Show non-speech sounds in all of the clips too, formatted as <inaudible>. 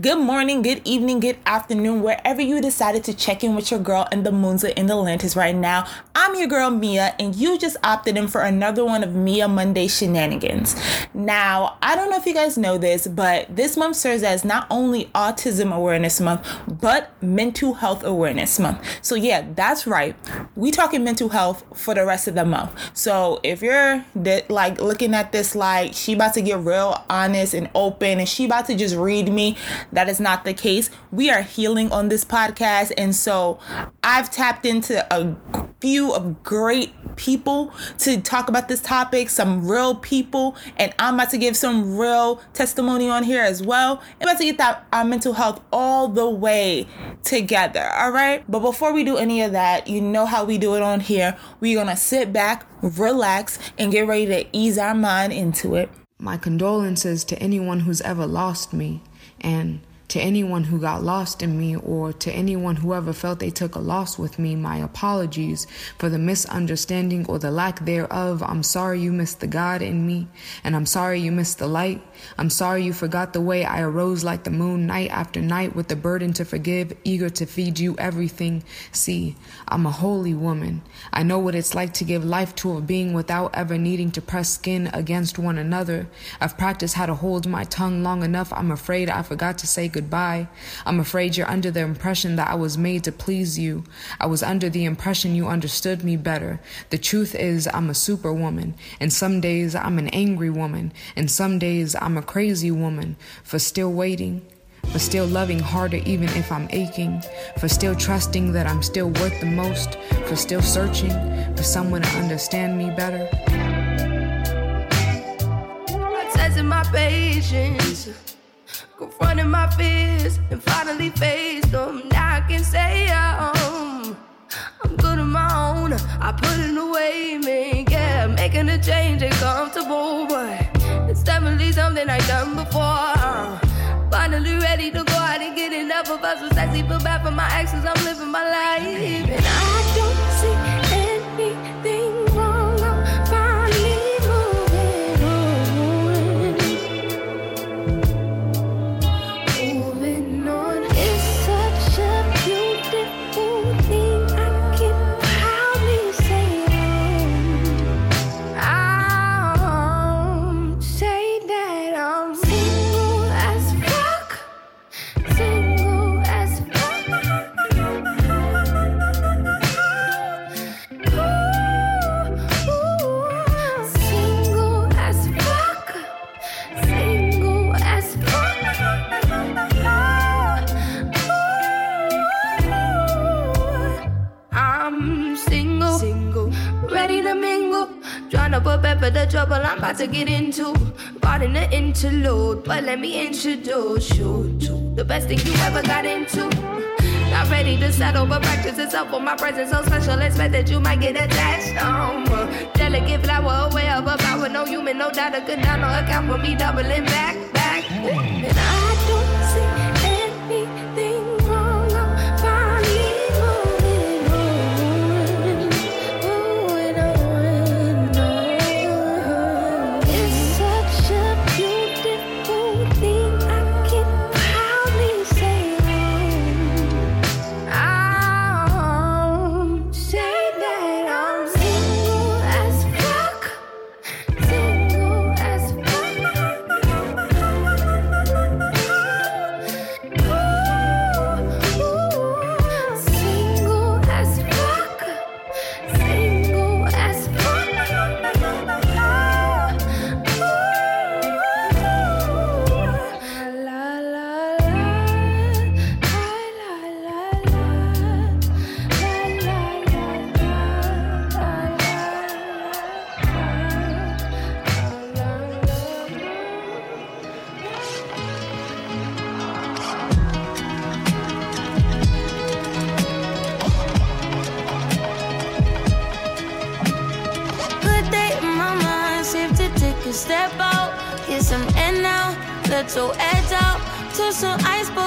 Good morning, good evening, good afternoon, wherever you decided to check in with your girl and the moons are in the Atlantis right now. I'm your girl Mia, and you just opted in for another one of Mia Monday shenanigans. Now, I don't know if you guys know this, but this month serves as not only Autism Awareness Month, but Mental Health Awareness Month. So yeah, that's right. We talking mental health for the rest of the month. So if you're like looking at this like she about to get real honest and open, and she about to just read me that is not the case. We are healing on this podcast. And so I've tapped into a few of great people to talk about this topic, some real people, and I'm about to give some real testimony on here as well. I'm about to get that our mental health all the way together. All right. But before we do any of that, you know how we do it on here. We're gonna sit back, relax, and get ready to ease our mind into it. My condolences to anyone who's ever lost me and to anyone who got lost in me or to anyone who ever felt they took a loss with me, my apologies for the misunderstanding or the lack thereof. I'm sorry you missed the God in me, and I'm sorry you missed the light. I'm sorry you forgot the way I arose like the moon night after night with the burden to forgive, eager to feed you everything. See, I'm a holy woman. I know what it's like to give life to a being without ever needing to press skin against one another. I've practiced how to hold my tongue long enough. I'm afraid I forgot to say goodbye. I'm afraid you're under the impression that I was made to please you. I was under the impression you understood me better. The truth is, I'm a superwoman, and some days I'm an angry woman, and some days I'm a crazy woman for still waiting. For still loving harder even if I'm aching. For still trusting that I'm still worth the most. For still searching for someone to understand me better. I Testing my patience confronting my fears and finally faced them. Now I can say I'm, I'm good on my own. I put it away, man. Yeah, making a change ain't comfortable, but it's definitely something I've done before. Finally ready to go out and get enough of us. So sexy, feel bad for my exes. I'm living my life, and I introduce you to the best thing you ever got into. Not ready to settle, but practice is itself for my presence so special. Expect that you might get attached. Um, delicate flower away of a power. No human, no data could not no account for me doubling back,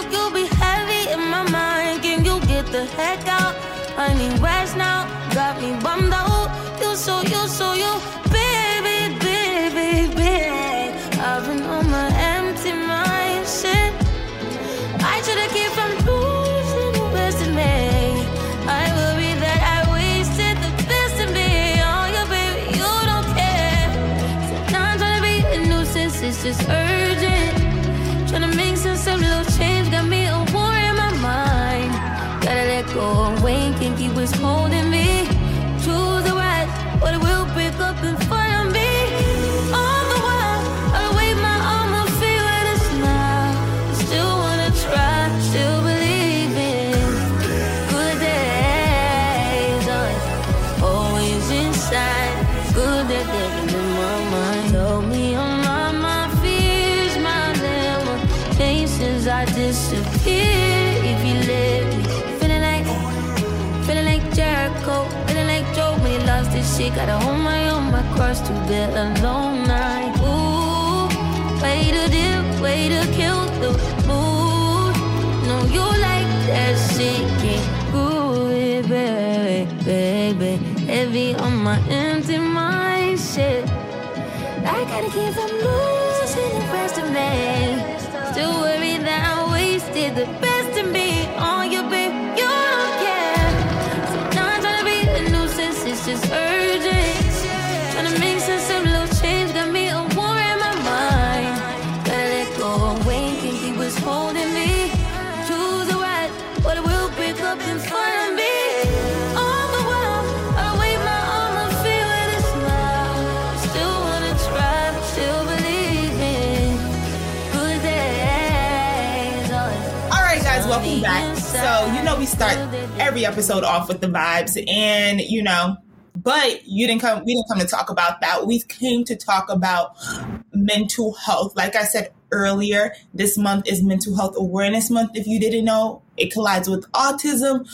look, you be heavy in my mind. Can you get the heck out? I need rest now, got me bummed out. You so, you so, you. Bitch. What's holding Gotta hold my own, my cross to bear alone night. Ooh, way to dip, way to kill the mood. No, you like that shit, can't baby, baby. Heavy on my empty mind, shit. I gotta keep from losing the rest of me. Still worry that I wasted the best start every episode off with the vibes, and you know, but you didn't come. We didn't come to talk about that. We came to talk about mental health. Like I said earlier, this month is Mental Health Awareness Month. If you didn't know, it collides with Autism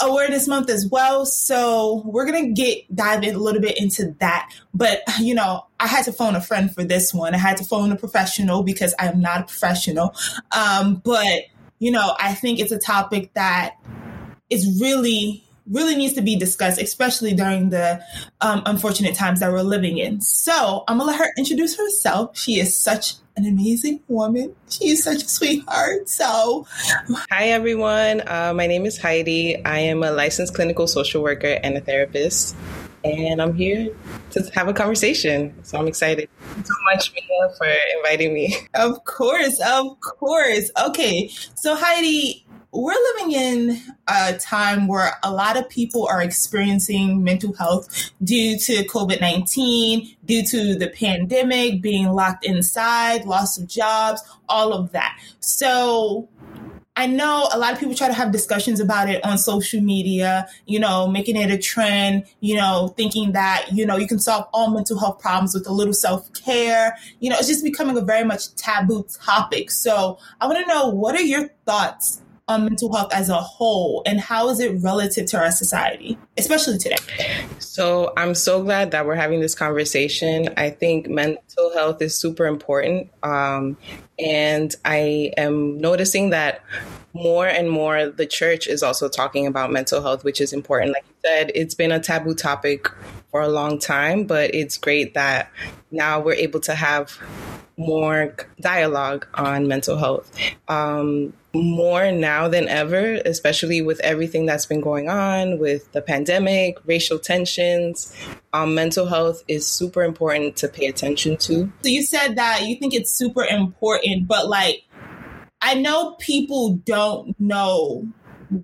Awareness Month as well. So we're gonna get dive in a little bit into that. But you know, I had to phone a friend for this one. I had to phone a professional because I am not a professional. Um, but you know, I think it's a topic that is really really needs to be discussed, especially during the um, unfortunate times that we're living in. So I'm gonna let her introduce herself. She is such an amazing woman. She is such a sweetheart. So Hi, everyone. Uh, my name is Heydi. I am a licensed clinical social worker and a therapist, and I'm here to have a conversation. So I'm excited. Thank you so much, Mia, for inviting me. of course, of course. Okay, so Heydi, we're living in a time where a lot of people are experiencing mental health due to COVID 19, due to the pandemic, being locked inside, loss of jobs, all of that. So, I know a lot of people try to have discussions about it on social media, you know, making it a trend, you know, thinking that, you know, you can solve all mental health problems with a little self care. You know, it's just becoming a very much taboo topic. So I want to know what are your thoughts on mental health as a whole and how is it relative to our society, especially today? So I'm so glad that we're having this conversation. I think mental health is super important. Um, and I am noticing that more and more the church is also talking about mental health, which is important. Like you said, it's been a taboo topic for a long time, but it's great that now we're able to have more dialogue on mental health. Um, more now than ever, especially with everything that's been going on with the pandemic, racial tensions. Um, mental health is super important to pay attention to. So you said that you think it's super important, but like, I know people don't know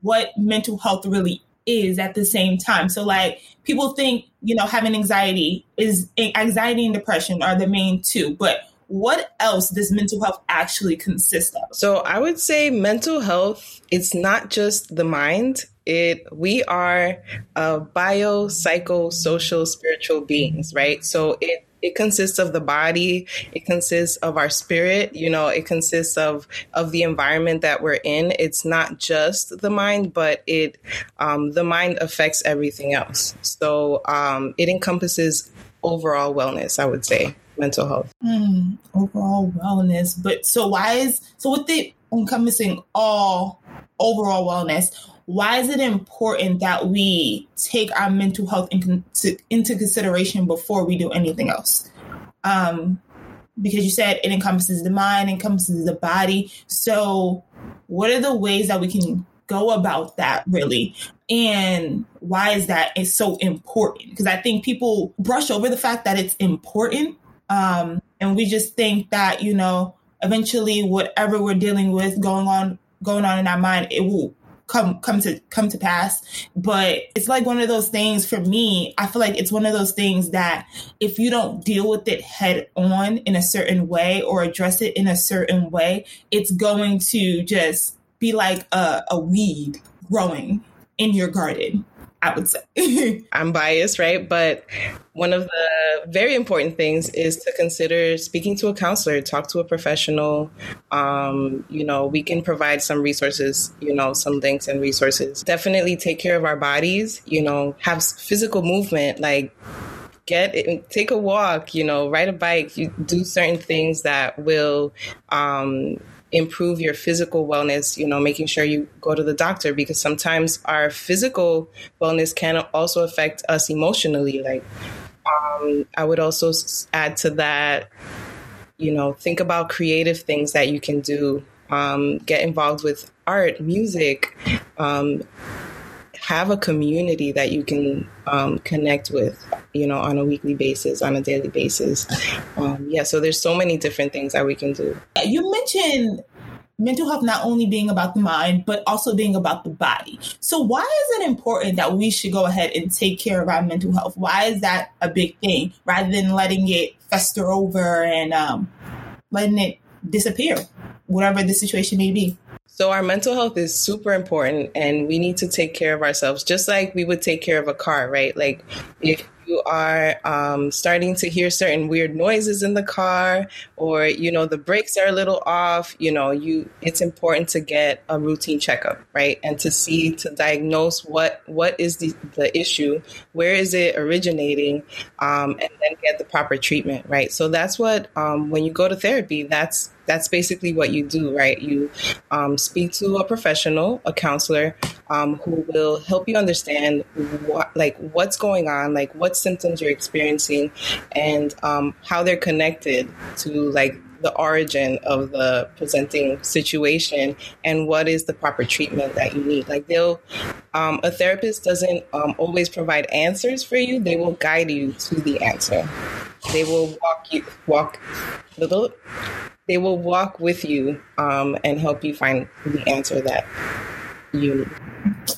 what mental health really is at the same time. So like people think, you know, having anxiety is anxiety and depression are the main two, but what else does mental health actually consist of? So I would say mental health, it's not just the mind. It we are uh, bio, psycho, social, spiritual beings, right? So it it consists of the body it consists of our spirit you know it consists of of the environment that we're in it's not just the mind but it um, the mind affects everything else so um, it encompasses overall wellness i would say mental health mm, overall wellness but so why is so with it encompassing all overall wellness why is it important that we take our mental health into, into consideration before we do anything else? Um, because you said it encompasses the mind, encompasses the body. So, what are the ways that we can go about that really? And why is that it's so important? Because I think people brush over the fact that it's important. Um, and we just think that you know eventually whatever we're dealing with going on going on in our mind it will come come to come to pass. But it's like one of those things for me i feel like it's one of those things that if you don't deal with it head on in a certain way or address it in a certain way it's going to just be like a, a weed growing in your garden I would say. <laughs> I'm biased, right? But one of the very important things is to consider speaking to a counselor, talk to a professional. Um, you know, we can provide some resources, you know, some links and resources. Definitely take care of our bodies, you know, have physical movement, like get it, take a walk, you know, ride a bike, you do certain things that will um, improve your physical wellness, you know, making sure you go to the doctor because sometimes our physical wellness can also affect us emotionally. Like, um, I would also add to that, you know, think about creative things that you can do. Um, get involved with art, music, um, have a community that you can um, connect with, you know, on a weekly basis, on a daily basis. Um, yeah, so there's so many different things that we can do. You mentioned mental health not only being about the mind, but also being about the body. So, why is it important that we should go ahead and take care of our mental health? Why is that a big thing rather than letting it fester over and um, letting it disappear, whatever the situation may be? So, our mental health is super important and we need to take care of ourselves just like we would take care of a car, right? Like, if you are um, starting to hear certain weird noises in the car or you know the brakes are a little off you know you it's important to get a routine checkup right and to see to diagnose what what is the, the issue where is it originating um, and then get the proper treatment right so that's what um, when you go to therapy that's that's basically what you do, right? You um, speak to a professional, a counselor, um, who will help you understand what, like, what's going on, like, what symptoms you're experiencing, and um, how they're connected to, like, the origin of the presenting situation and what is the proper treatment that you need. Like they'll, um, a therapist doesn't um, always provide answers for you. They will guide you to the answer. They will walk you walk little they will walk with you um, and help you find the answer that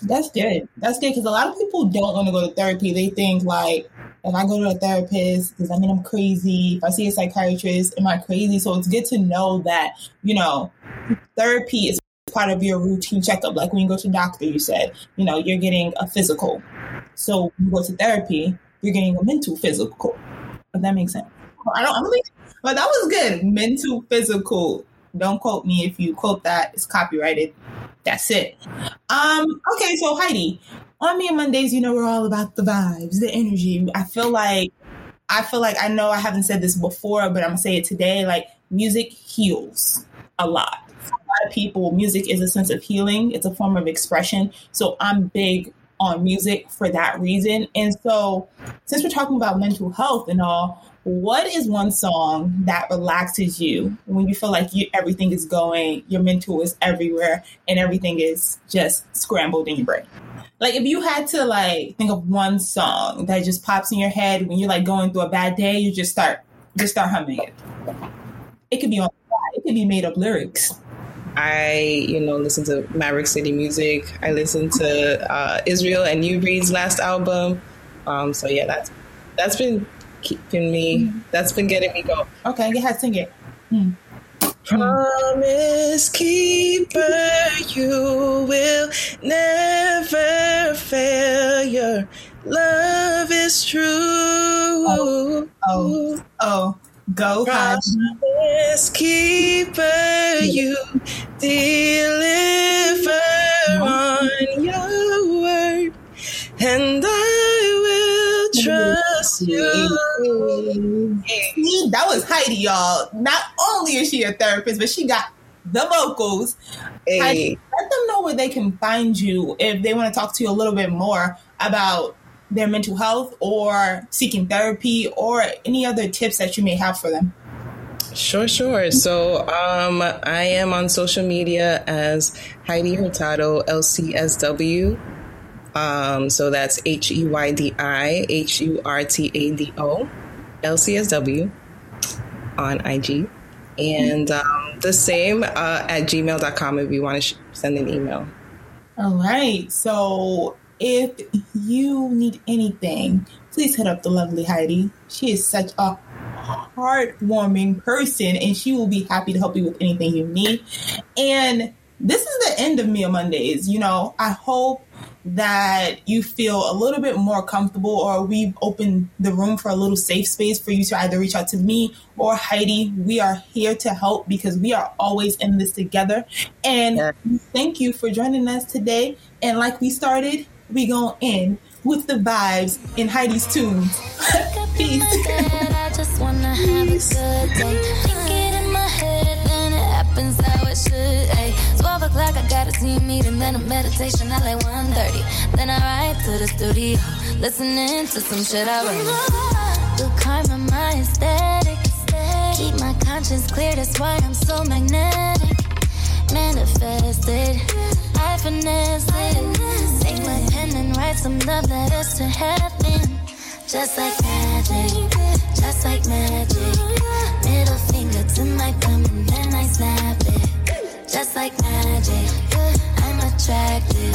That's good. That's good because a lot of people don't want to go to therapy. They think like, if I go to a therapist, does that mean I'm crazy? If I see a psychiatrist, am I crazy? So it's good to know that you know therapy is part of your routine checkup. Like when you go to the doctor, you said, you know, you're getting a physical. So you go to therapy, you're getting a mental physical. If that makes sense. I don't. I don't think but that was good. Mental, physical. Don't quote me if you quote that. It's copyrighted. That's it. Um. Okay. So Heydi, on Mia Mondays, you know we're all about the vibes, the energy. I feel like, I feel like I know I haven't said this before, but I'm gonna say it today. Like music heals a lot. For a lot of people, music is a sense of healing. It's a form of expression. So I'm big on music for that reason. And so, since we're talking about mental health and all, what is one song that relaxes you when you feel like you, everything is going, your mental is everywhere, and everything is just scrambled in your brain? Like if you had to like think of one song that just pops in your head when you're like going through a bad day, you just start just start humming it. It could be on it could be made up lyrics. I, you know, listen to Maverick City music. I listen to uh, Israel and New Breed's last album. Um, so yeah, that's that's been keeping me. Mm. That's been getting me going. Okay, go ahead, sing it. Mm. Promise keeper, you will never fail. Your love is true. Oh, oh, oh. go Promise keeper, you deliver on your word, and I will trust you. See, that was Heydi, y'all. Not only is she a therapist, but she got the vocals. Hey. Heydi, let them know where they can find you if they want to talk to you a little bit more about their mental health or seeking therapy or any other tips that you may have for them. Sure, sure. So um, I am on social media as Heydi Hurtado, LCSW. Um, so that's H E Y D I H U R T A D O, L C S W. on IG. And um, the same uh, at gmail.com if you want to sh- send an email. All right. So if you need anything, please hit up the lovely Heydi. She is such a heartwarming person and she will be happy to help you with anything you need. And this is the end of Mia Mondays. You know, I hope that you feel a little bit more comfortable or we've opened the room for a little safe space for you to either reach out to me or Heydi. We are here to help because we are always in this together. And yeah. thank you for joining us today. And like we started, we going in with the vibes in Heydi's tunes. <laughs> Peace. happens o'clock, I got a team meeting, then a meditation at like 1.30. Then I ride to the studio, listening to some shit I wrote. Good karma, my aesthetic. Keep my conscience clear, that's why I'm so magnetic. Manifested, I finesse it. Take my pen and write some love letters to heaven. Just like magic, just like magic. Middle finger to my thumb Just like magic, uh, I'm attracted.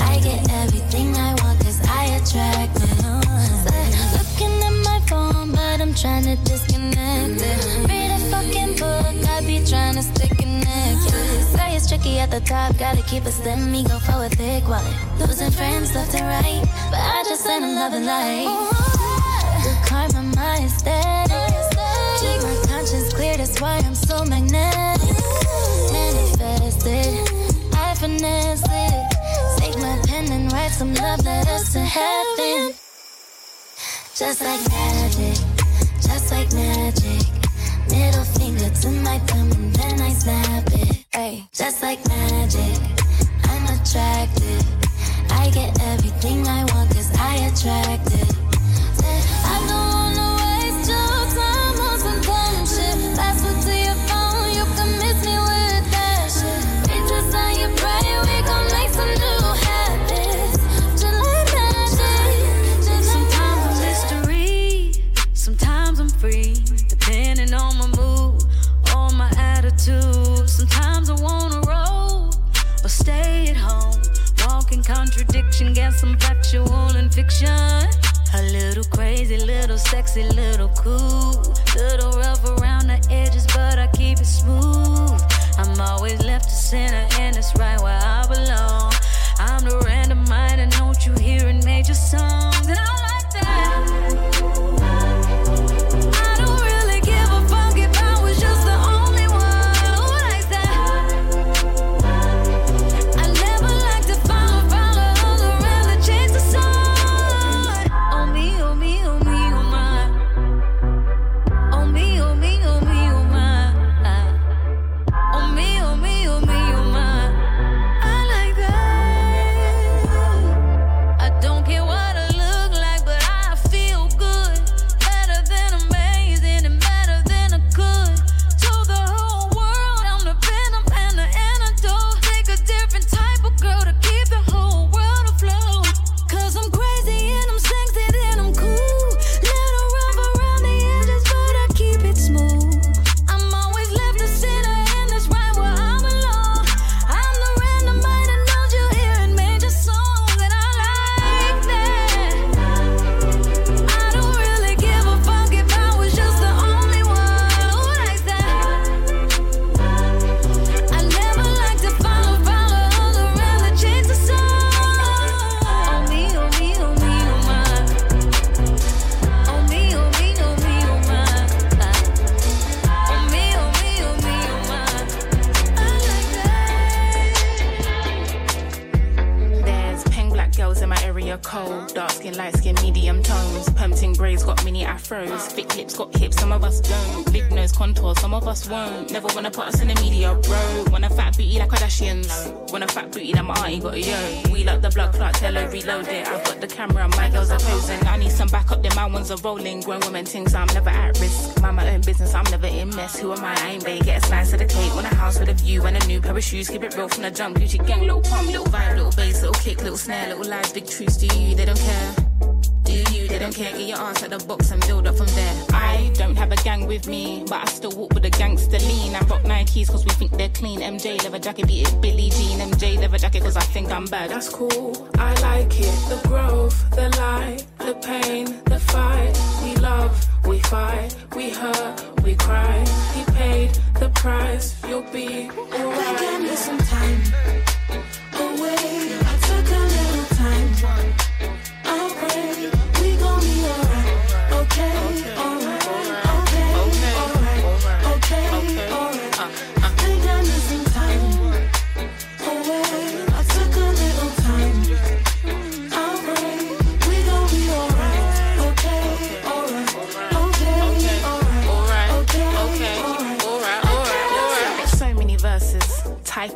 I get everything I want cause I attract it. Uh, looking at my phone, but I'm trying to disconnect it. Read a fucking book, I be trying to stay connected. Say it's tricky at the top, gotta keep it stem, go for a thick wallet. Losing friends left and right, but I just send them love and light karma, my aesthetic. Keep my conscience clear, that's why I'm so magnetic. Manifested, I finesse it. Take my pen and write some love letters to heaven. Just like magic, just like magic. Middle finger to my thumb and then I snap it. Ay, just like magic, I'm attracted. I get everything I want cause I attract it. Contradiction, got some factual and fiction. A little crazy, little sexy, little cool. Little rough around the edges, but I keep it smooth. I'm always left to center, and it's right where I belong. I'm the random mind, and don't you hear in major songs? And I like that. Rolling, grown women things, I'm never at risk. Mind my own business, I'm never in mess. Who am I? I ain't babe. Get a slice of the cake. Want a house with a view and a new pair of shoes. Keep it real from the jump. Gucci gang, little pump, little vibe, little bass, little kick, little snare, little lies, big truths to you. They don't care. Do you. They don't care, get your ass at the box and build up from there. I don't have a gang with me, but I still walk with a gangster lean. And rock Nikes cause we think they're clean. MJ leather jacket, beat it Billie Jean. MJ leather jacket cause I think I'm bad. That's cool, I like it. The growth, the light, the pain, the fight. We love, we fight, we hurt, we cry. He paid the price, you'll be alright. Me some time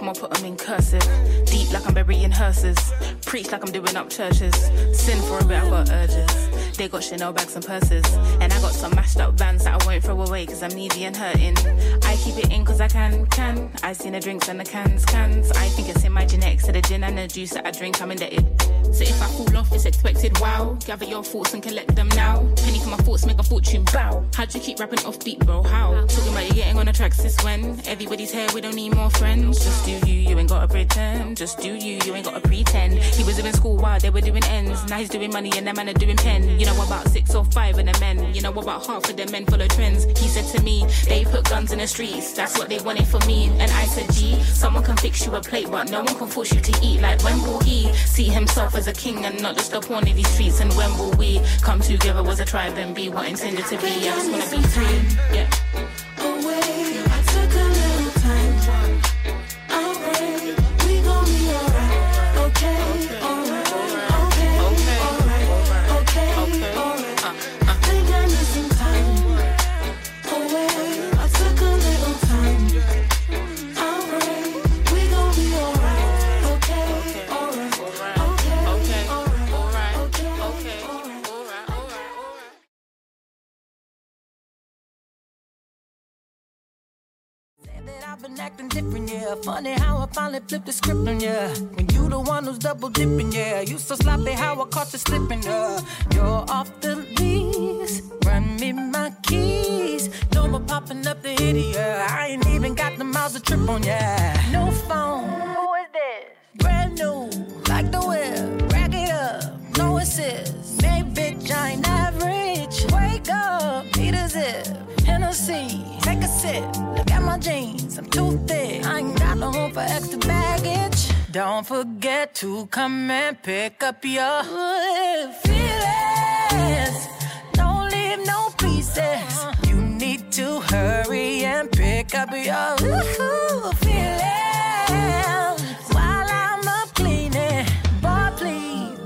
More, put them in cursive. Deep like I'm burying hearses. Preach like I'm doing up churches. Sin for a bit, I got urges. They got Chanel bags and purses. And I got some mashed up vans that I won't throw away cause I'm needy and hurting. I keep it in cause I can, can. I seen the drinks and the cans, cans. I think it's in my genetics. To the gin and the juice that I drink, I'm indebted. So if I fall off, it's expected. Wow. Gather your thoughts and collect them now. Penny for my thoughts, make a fortune. Bow. How'd you keep rapping off beat, bro? How? Talking about you getting on the tracks this when everybody's here, we don't need more friends. Just do you, you ain't gotta pretend. Just do you, you ain't gotta pretend. He was doing school while they were doing ends. Now he's doing money and them man are doing pen. You know about six or five of the men. You know about half of the men full of trends. He said to me, they put guns in the streets. That's what they wanted for me. And I said, gee, someone can fix you a plate, but no one can force you to eat. Like when will he see himself as a king and not just a pawn in these streets? And when will we come together as a tribe and be what intended to be? I just wanna be free. Yeah. I've been acting different, yeah. Funny how I finally flipped the script on ya. When you the one who's double dipping, yeah. You so sloppy how I caught you slipping, yeah. You're off the lease, run me my keys. No more popping up the hitty, yeah. I ain't even got the miles to trip on, yeah. No phone, who is this? Brand new, like the whip, rack it up, no assist. Hey, bitch, I ain't average. Wake up, need a zip. Hennessy, take a sip. Look at my jeans, I'm too thick. I ain't got no room for extra baggage. Don't forget to come and pick up your feelings. Don't leave no pieces. You need to hurry and pick up your feelings. While I'm up cleaning, boy, please.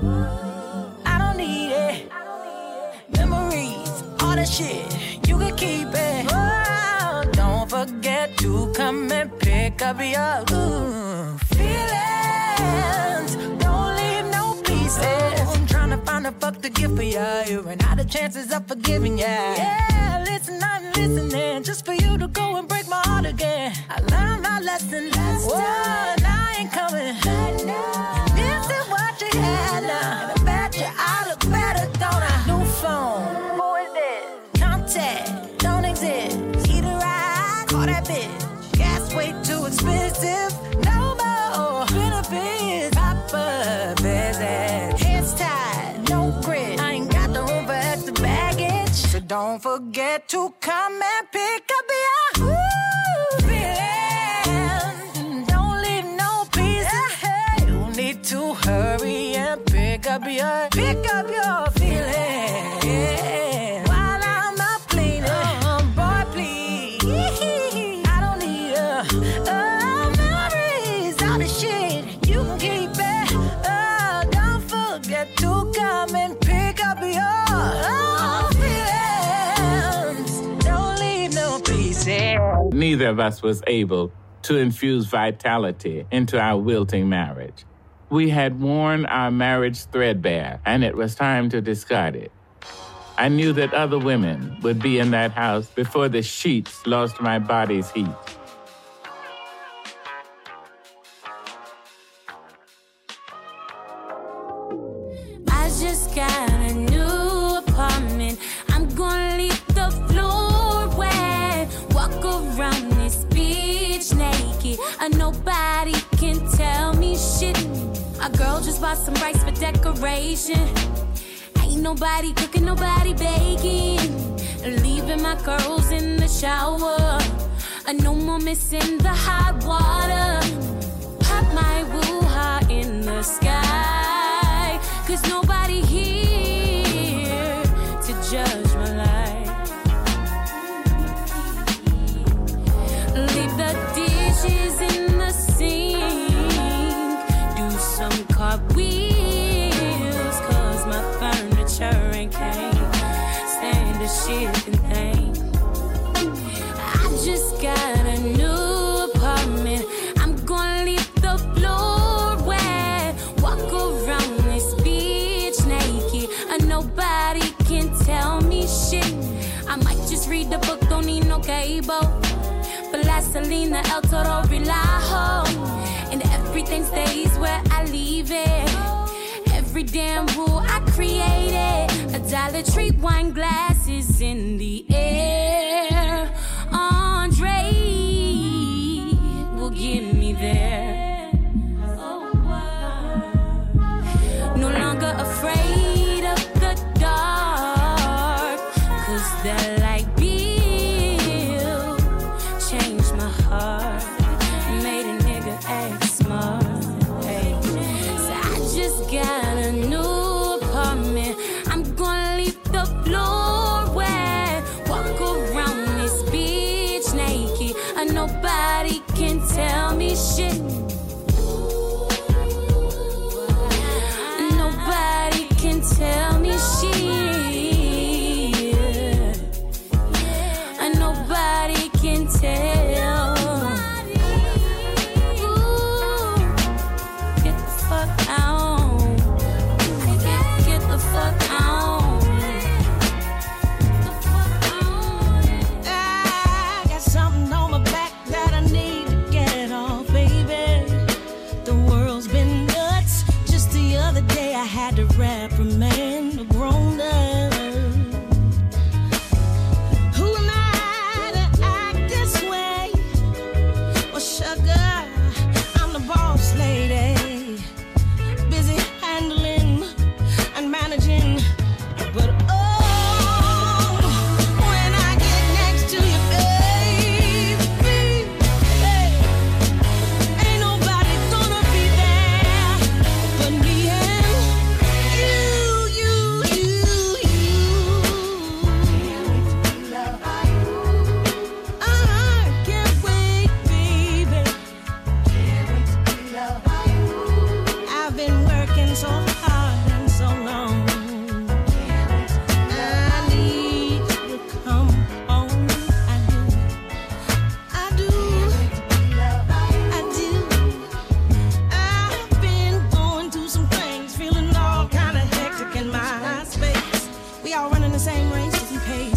I don't need it. Memories, all that shit, come and pick up your ooh, feelings. Don't leave no pieces. I'm trying to find a fuck to give for ya. You ran out of chances of forgiving ya. Yeah, listen, I'm listening just for you to go and break my heart again. I learned my lesson last time. I ain't coming. This is what you had don't to come and pick up your ooh, feelings. Don't leave no pieces. You need to hurry and pick up your pick up your Neither of us was able to infuse vitality into our wilting marriage. We had worn our marriage threadbare, and it was time to discard it. I knew that other women would be in that house before the sheets lost my body's heat. I just got just bought some rice for decoration. Ain't nobody cooking, nobody baking. Leaving my curls in the shower. I no more missing the hot water. Pop my woo ha in the sky. Cause nobody here to judge my life. Leave the dishes in. I just got a new apartment. I'm gonna leave the floor wet. Walk around this beach naked. And nobody can tell me shit. I might just read the book, don't need no cable. But La Selena, El Toro, Relajo. And everything stays where I leave it every damn rule I created. A Dollar Tree wine glasses in the air.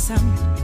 corazón.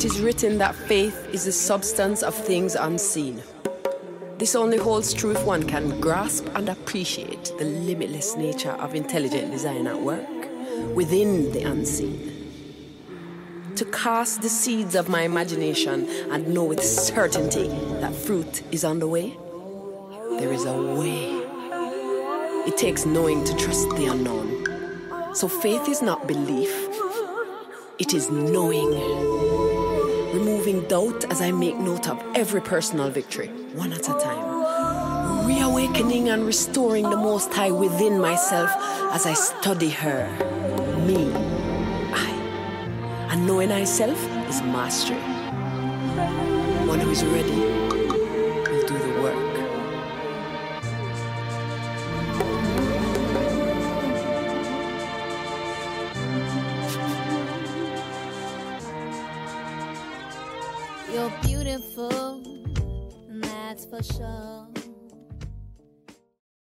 It is written that faith is the substance of things unseen. This only holds true if one can grasp and appreciate the limitless nature of intelligent design at work within the unseen. To cast the seeds of my imagination and know with certainty that fruit is on the way. There is a way. It takes knowing to trust the unknown. So faith is not belief, it is knowing removing doubt as I make note of every personal victory, one at a time. Reawakening and restoring the Most High within myself as I study her, me, I. And knowing thyself is mastery. One who is ready You're beautiful,